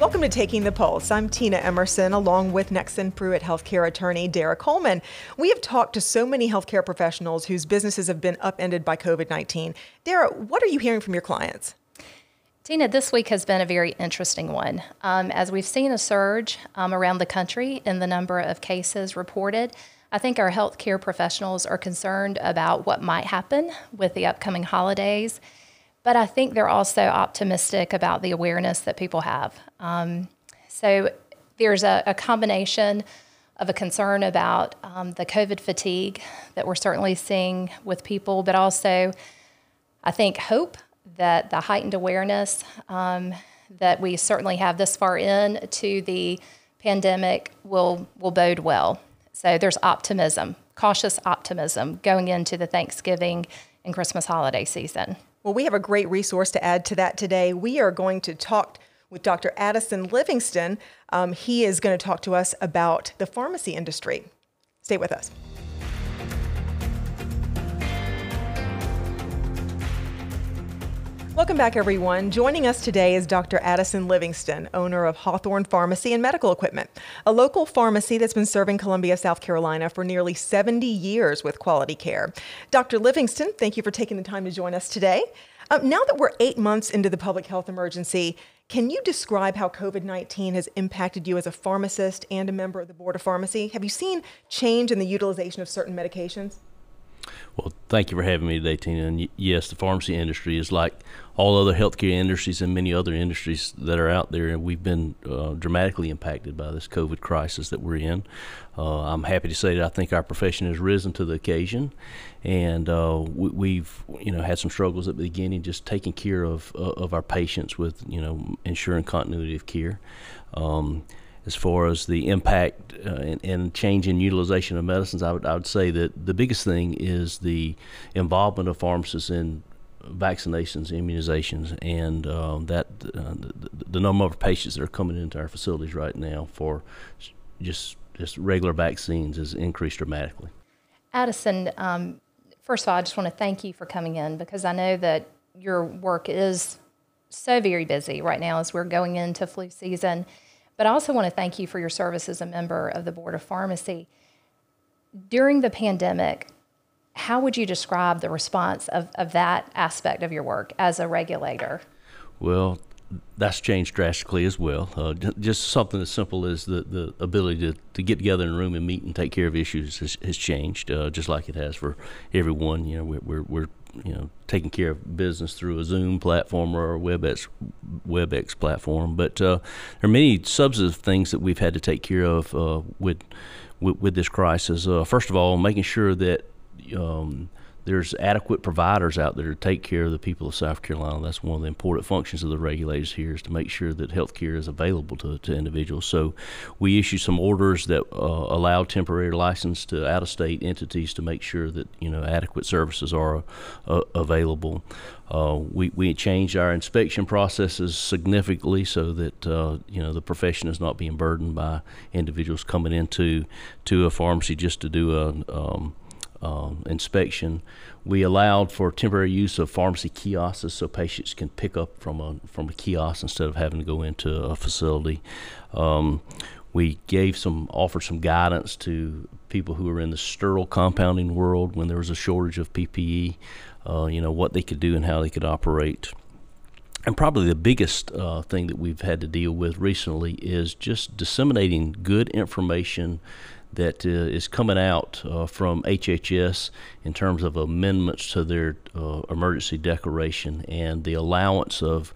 Welcome to Taking the Pulse. I'm Tina Emerson, along with Nexsen Pruet healthcare attorney Dara Coleman. We have talked to so many healthcare professionals whose businesses have been upended by COVID 19. Dara, what are you hearing from your clients? Tina, this week has been a very interesting one. Um, as we've seen a surge um, around the country in the number of cases reported, I think our healthcare professionals are concerned about what might happen with the upcoming holidays, but I think they're also optimistic about the awareness that people have. Um, so there's a, a, combination of a concern about um, the COVID fatigue that we're certainly seeing with people, but also I think hope that the heightened awareness um, that we certainly have this far in to the pandemic will will bode well. So there's optimism, cautious optimism going into the Thanksgiving and Christmas holiday season. Well, we have a great resource to add to that today. We are going to talk with Dr. Addison Livingston. Um, he is going to talk to us about the pharmacy industry. Stay with us. Welcome back, everyone. Joining us today is Dr. Addison Livingston, owner of Hawthorne Pharmacy and Medical Equipment, a local pharmacy that's been serving Columbia, South Carolina for nearly 70 years with quality care. Dr. Livingston, thank you for taking the time to join us today. Um, now that we're eight months into the public health emergency, can you describe how COVID 19 has impacted you as a pharmacist and a member of the Board of Pharmacy? Have you seen change in the utilization of certain medications? Well, thank you for having me today, Tina. And yes, the pharmacy industry is like all other healthcare industries and many other industries that are out there, and we've been uh, dramatically impacted by this COVID crisis that we're in. Uh, I'm happy to say that I think our profession has risen to the occasion, and uh, we, have you know had some struggles at the beginning, just taking care of uh, of our patients with you know ensuring continuity of care. Um, as far as the impact uh, and, and, change in utilization of medicines, I would, I would say that the biggest thing is the involvement of pharmacists in vaccinations, immunizations, and uh, that uh, the, the, number of patients that are coming into our facilities right now for just just regular vaccines has increased dramatically. Addison, um, first of all, I just want to thank you for coming in because I know that your work is so very busy right now as we're going into flu season. But I also want to thank you for your service as a member of the Board of Pharmacy. During the pandemic, how would you describe the response of, of that aspect of your work as a regulator? Well, that's changed drastically as well. Uh, just something as simple as the, the ability to, to get together in a room and meet and take care of issues has, has changed, uh, just like it has for everyone. You know, we're, we're, we're you know taking care of business through a Zoom platform or a WebEx WebEx platform. But uh, there are many substantive things that we've had to take care of uh, with, with, with this crisis. Uh, first of all, making sure that um, there's adequate providers out there to take care of the people of South Carolina. That's one of the important functions of the regulators here is to make sure that health care is available to, to individuals. So we issue some orders that uh, allow temporary license to out-of-state entities to make sure that you know adequate services are uh, available. Uh, we, we changed our inspection processes significantly so that uh, you know the profession is not being burdened by individuals coming into to a pharmacy just to do a um, um, inspection. We allowed for temporary use of pharmacy kiosks so patients can pick up from a from a kiosk instead of having to go into a facility. Um, we gave some offered some guidance to people who are in the sterile compounding world when there was a shortage of PPE. Uh, you know what they could do and how they could operate. And probably the biggest uh, thing that we've had to deal with recently is just disseminating good information that uh, is coming out uh, from HHS in terms of amendments to their uh, emergency declaration and the allowance of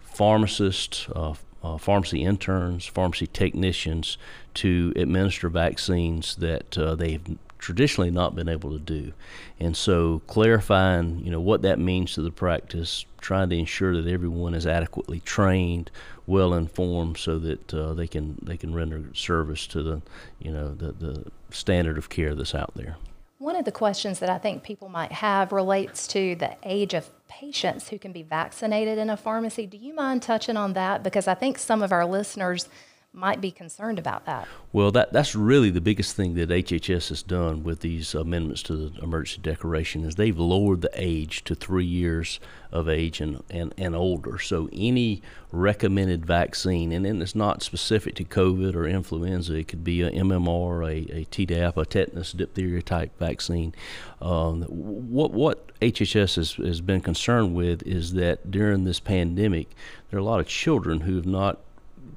pharmacists, uh, pharmacy interns, pharmacy technicians to administer vaccines that uh, they've traditionally not been able to do. And so clarifying, you know, what that means to the practice, trying to ensure that everyone is adequately trained, well informed, so that uh, they can they can render service to the, you know, the the standard of care that's out there. One of the questions that I think people might have relates to the age of patients who can be vaccinated in a pharmacy. Do you mind touching on that? Because I think some of our listeners might be concerned about that. Well, that that's really the biggest thing that HHS has done with these amendments to the emergency declaration is they've lowered the age to three years of age and, and, and older. So any recommended vaccine, and then it's not specific to COVID or influenza, it could be a MMR, a, a Tdap, a tetanus, diphtheria type vaccine. Um, what what HHS has, has been concerned with is that during this pandemic, there are a lot of children who have not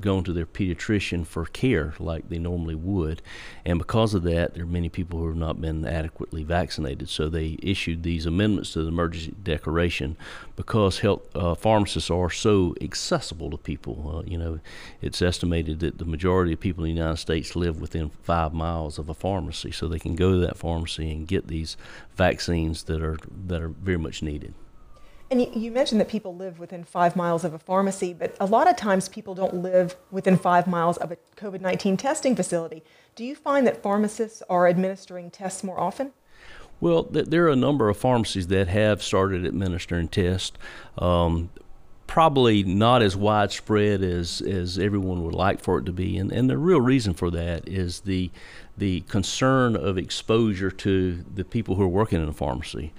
gone to their pediatrician for care like they normally would. And because of that, there are many people who have not been adequately vaccinated. So they issued these amendments to the emergency declaration because health uh, pharmacists are so accessible to people. Uh, you know, it's estimated that the majority of people in the United States live within five miles of a pharmacy, so they can go to that pharmacy and get these vaccines that are that are very much needed. And you, mentioned that people live within five miles of a pharmacy, but a lot of times people don't live within five miles of a COVID 19 testing facility. Do you find that pharmacists are administering tests more often? Well, th- there are a number of pharmacies that have started administering tests. Um, probably not as widespread as, as everyone would like for it to be. And, and the real reason for that is the, the concern of exposure to the people who are working in a pharmacy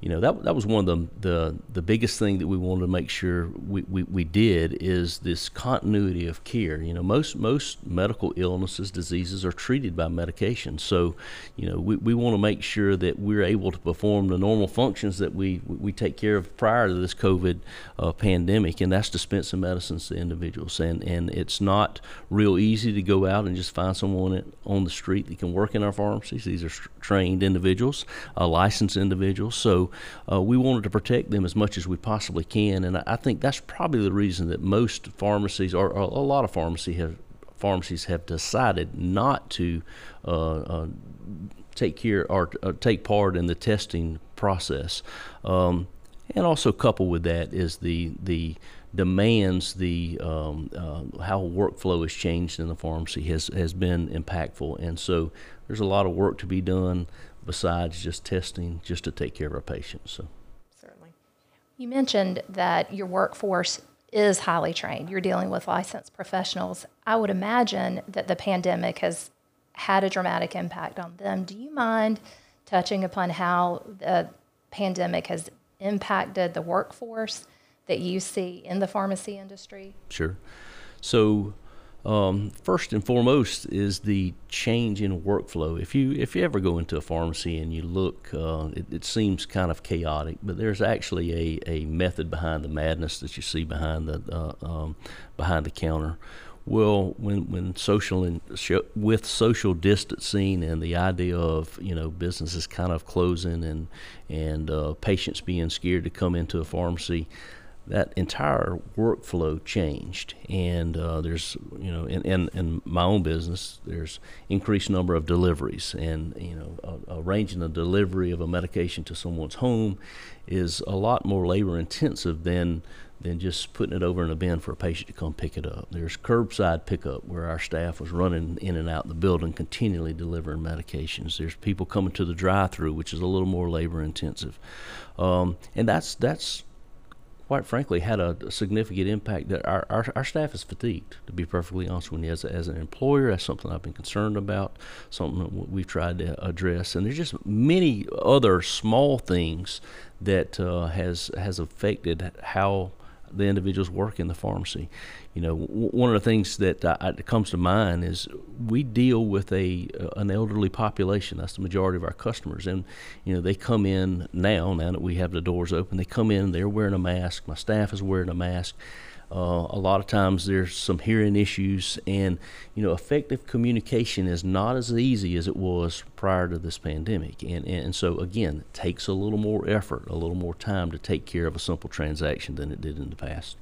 you know that that was one of the the, the biggest thing that we wanted to make sure we, we, we did is this continuity of care. You know, most most medical illnesses, diseases are treated by medication. So, you know, we, we want to make sure that we're able to perform the normal functions that we we take care of prior to this COVID uh, pandemic, and that's dispensing medicines to individuals. And and it's not real easy to go out and just find someone on the street that can work in our pharmacies. These are trained individuals, uh, licensed individuals. So uh, we wanted to protect them as much as we possibly can. And I, I think that's probably the reason that most pharmacies, or, or a lot of pharmacy have, pharmacies, have decided not to uh, uh, take care or uh, take part in the testing process. Um, and also coupled with that is the the demands the um, uh, how workflow has changed in the pharmacy has has been impactful, and so there's a lot of work to be done besides just testing just to take care of our patients. So certainly. You mentioned that your workforce is highly trained. You're dealing with licensed professionals. I would imagine that the pandemic has had a dramatic impact on them. Do you mind touching upon how the pandemic has impacted the workforce that you see in the pharmacy industry? Sure. So um, first and foremost is the change in workflow. If you if you ever go into a pharmacy and you look, uh, it, it, seems kind of chaotic, but there's actually a, a method behind the madness that you see behind the uh, um, behind the counter. Well, when when social and with social distancing and the idea of you know businesses kind of closing and and uh, patients being scared to come into a pharmacy, that entire workflow changed. And uh, there's, you know, in, in, in, my own business, there's increased number of deliveries, and you know, arranging a delivery of a medication to someone's home is a lot more labor intensive than than just putting it over in a bin for a patient to come pick it up. There's curbside pickup where our staff was running in and out the building continually delivering medications. There's people coming to the drive-through, which is a little more labor intensive, um, and that's that's quite frankly, had a, significant impact. That our, our, our, staff is fatigued, to be perfectly honest with you. As, as an employer, that's something I've been concerned about, something that we've tried to address. And there's just many other small things that uh, has has affected how the individuals work in the pharmacy. You know, w- one of the things that, uh, comes to mind is we deal with a uh, an elderly population. That's the majority of our customers, and you know they come in now. Now that we have the doors open, they come in. They're wearing a mask. My staff is wearing a mask. Uh, a lot of times there's some hearing issues, and you know, effective communication is not as easy as it was prior to this pandemic. And, and so, again, it takes a little more effort, a little more time to take care of a simple transaction than it did in the past.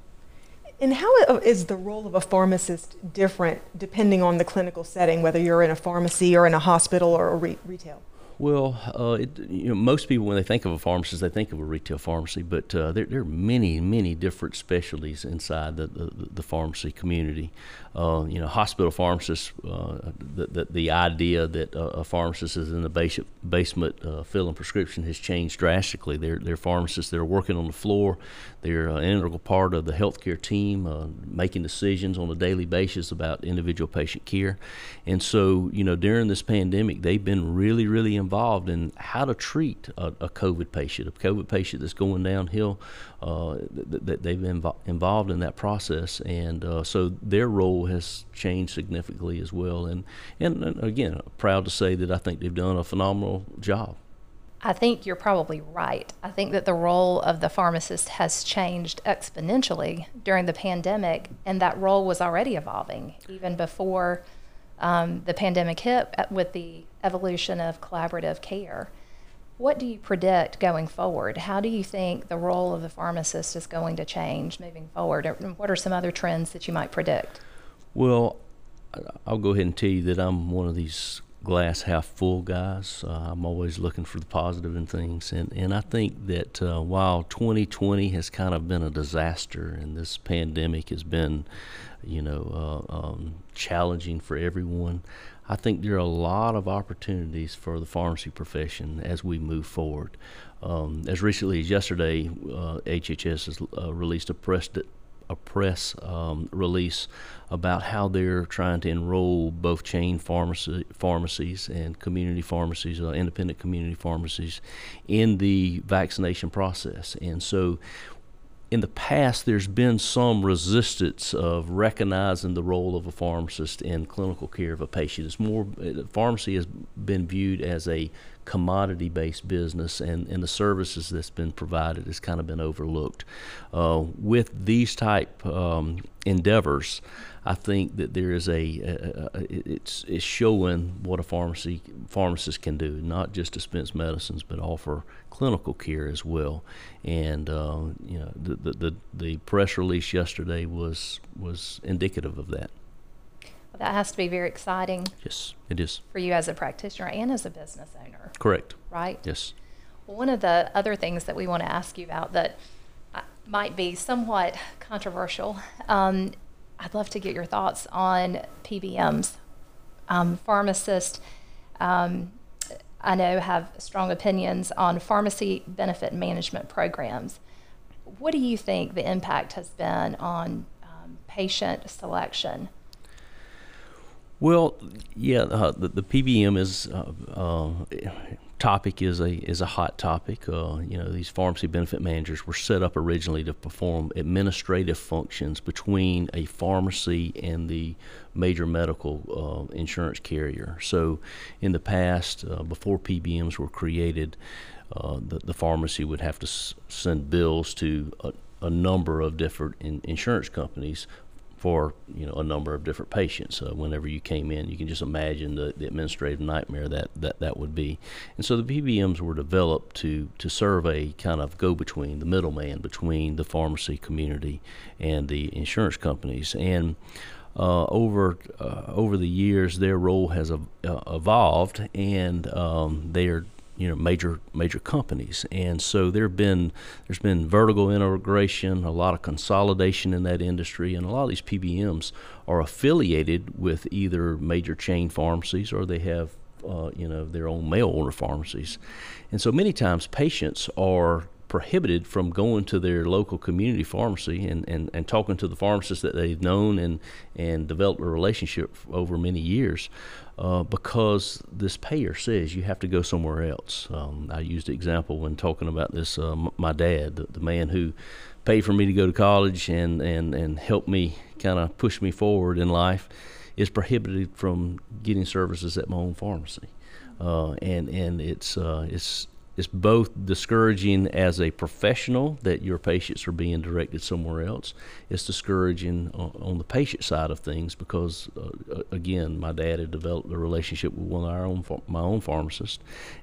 And how is the role of a pharmacist different depending on the clinical setting, whether you're in a pharmacy or in a hospital or a re- retail? Well, uh, it, you know, most people when they think of a pharmacist, they think of a retail pharmacy, but uh, there, there, are many, many different specialties inside the, the, the pharmacy community. Uh, you know, hospital pharmacists, uh, the, the, the, idea that a pharmacist is in the base, basement uh, filling prescription has changed drastically. They're, they're pharmacists that are working on the floor. They're an integral part of the healthcare team, uh, making decisions on a daily basis about individual patient care. And so, you know, during this pandemic, they've been really, really involved in how to treat a, a COVID patient, a COVID patient that's going downhill. Uh, th- th- they've been invo- involved in that process, and uh, so their role has changed significantly as well. And, and, and again, proud to say that I think they've done a phenomenal job. I think you're probably right. I think that the role of the pharmacist has changed exponentially during the pandemic, and that role was already evolving even before um, the pandemic hit uh, with the evolution of collaborative care. What do you predict going forward? How do you think the role of the pharmacist is going to change moving forward? What are some other trends that you might predict? Well, I'll go ahead and tell you that I'm one of these glass half full guys. Uh, I'm always looking for the positive in things, and and I think that uh, while 2020 has kind of been a disaster, and this pandemic has been, you know, uh, um, challenging for everyone. I think there are a lot of opportunities for the pharmacy profession as we move forward. Um, as recently as yesterday, HHS uh, has uh, released a press a press um, release about how they're trying to enroll both chain pharmacy, pharmacies and community pharmacies, uh, independent community pharmacies, in the vaccination process. And so in the past, there's been some resistance of recognizing the role of a pharmacist in clinical care of a patient. It's more pharmacy has been viewed as a commodity-based business, and, and the services that's been provided has kind of been overlooked. Uh, with these type um, endeavors, I think that there is a, a, a, it's it's showing what a pharmacy pharmacist can do, not just dispense medicines, but offer clinical care as well. And uh, you know, the, the, the the press release yesterday was was indicative of that. That has to be very exciting. Yes, it is for you as a practitioner and as a business owner. Correct. Right. Yes. Well, one of the other things that we want to ask you about that uh, might be somewhat controversial um, I'd love to get your thoughts on PBMs. Um, pharmacists, um, I know, have strong opinions on pharmacy benefit management programs. What do you think the impact has been on um, patient selection? Well, yeah, uh, the, the, PBM is uh, uh, topic is a is a hot topic. Uh, you know, these pharmacy benefit managers were set up originally to perform administrative functions between a pharmacy and the major medical uh, insurance carrier. So, in the past, uh, before PBMs were created, the, the pharmacy would have to s- send bills to a, a number of different in insurance companies for you know a number of different patients. Uh, whenever you came in, you can just imagine the, the administrative nightmare that, that that would be. And so the PBMs were developed to to serve a kind of go between, the middleman between the pharmacy community and the insurance companies. And uh, over uh, over the years, their role has uh, evolved, and um, they are you know major major companies. And so there been there's been vertical integration a lot of consolidation in that industry and a lot of these PBMs are affiliated with either major chain pharmacies or they have uh, you know their own mail order pharmacies. And so many times patients are prohibited from going to their local community pharmacy and, and, and talking to the pharmacist that they've known and, and developed a relationship over many years uh, because this payer says you have to go somewhere else. Um, I used the example when talking about this. Uh, my dad, the, the, man who paid for me to go to college and, and, and helped me kind of push me forward in life, is prohibited from getting services at my own pharmacy. Uh, and and it's uh, it's it's both discouraging as a professional that your patients are being directed somewhere else. It's discouraging on, on the patient side of things because, uh, again, my dad had developed a relationship with one of our own my own pharmacists,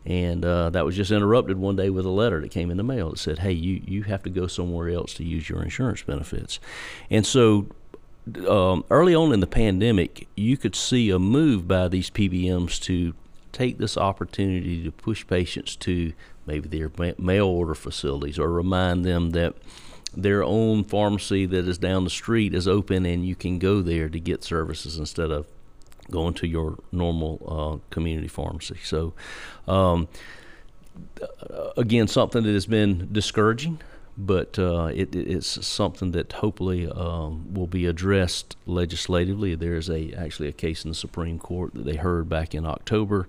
and uh, that was just interrupted one day with a letter that came in the mail that said, "Hey, you you have to go somewhere else to use your insurance benefits," and so. Um, early on in the pandemic, you could see a move by these PBMs to take this opportunity to push patients to maybe their mail order facilities or remind them that their own pharmacy that is down the street is open and you can go there to get services instead of going to your normal uh, community pharmacy. So, um, again, something that has been discouraging, but uh, it, it's something that hopefully um, will be addressed legislatively. There is a actually a case in the Supreme Court that they heard back in October,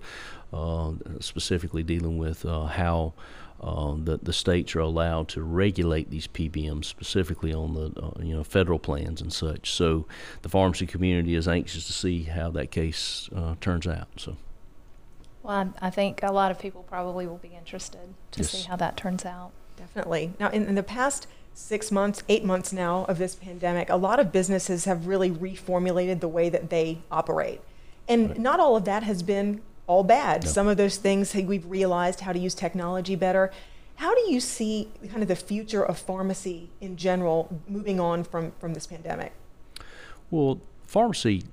uh, specifically dealing with uh, how uh, the the states are allowed to regulate these PBMs specifically on the uh, you know federal plans and such. So the pharmacy community is anxious to see how that case uh, turns out. So. Well, I, I, think a lot of people probably will be interested to yes. see how that turns out. Definitely. Now, in, in the past six months, eight months now of this pandemic, a lot of businesses have really reformulated the way that they operate. And right. not all of that has been all bad. No. Some of those things we've realized how to use technology better. How do you see kind of the future of pharmacy in general moving on from, from this pandemic? Well, pharmacy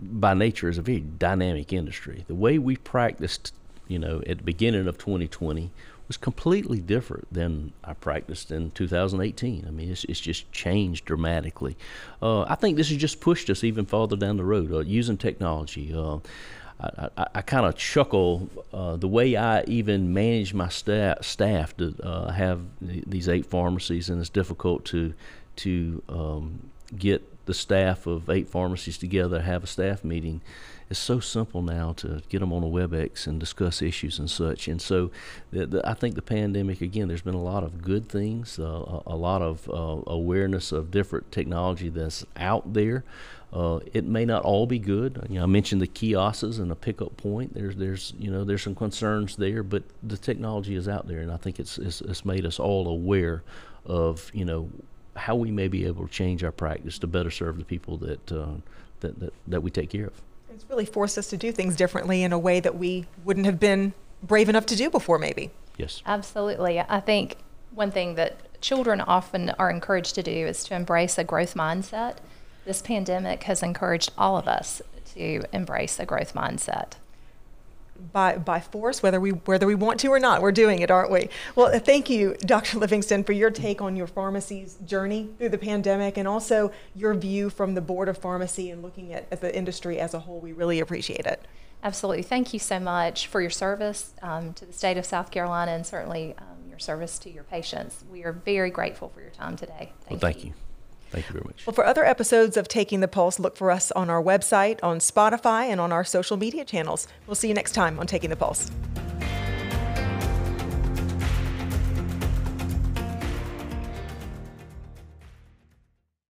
by nature is a very dynamic industry. The way we practiced, you know, at the beginning of 2020 was completely different than I practiced in 2018. I mean, it's, it's just changed dramatically. Uh, I think this has just pushed us even farther down the road uh, using technology. Uh, I, I, I kind of chuckle uh, the way I even manage my staff staff to uh, have these eight pharmacies, and it's difficult to to um, get the staff of eight pharmacies together, have a staff meeting. It's so simple now to get them on a WebEx and discuss issues and such. And so, the, the, I think the pandemic again. There's been a lot of good things, uh, a, a, lot of uh, awareness of different technology that's out there. Uh, it may not all be good. You know, I mentioned the kiosks and the pickup point. There's, there's, you know, there's some concerns there, but the technology is out there, and I think it's, it's, it's made us all aware of, you know, how we may be able to change our practice to better serve the people that, uh, that, that, that we take care of. It's really forced us to do things differently in a way that we wouldn't have been brave enough to do before, maybe. Yes. Absolutely. I think one thing that children often are encouraged to do is to embrace a growth mindset. This pandemic has encouraged all of us to embrace a growth mindset by, by force, whether we, whether we want to or not. We're doing it, aren't we? Well, thank you, Dr. Livingston, for your take on your pharmacy's journey through the pandemic and also your view from the Board of Pharmacy and looking at, at the industry as a whole. We really appreciate it. Absolutely. Thank you so much for your service um, to the state of South Carolina and certainly um, your service to your patients. We are very grateful for your time today. Thank well, thank you. you. Thank you very much. Well, for other episodes of Taking the Pulse, look for us on our website, on Spotify, and on our social media channels. We'll see you next time on Taking the Pulse.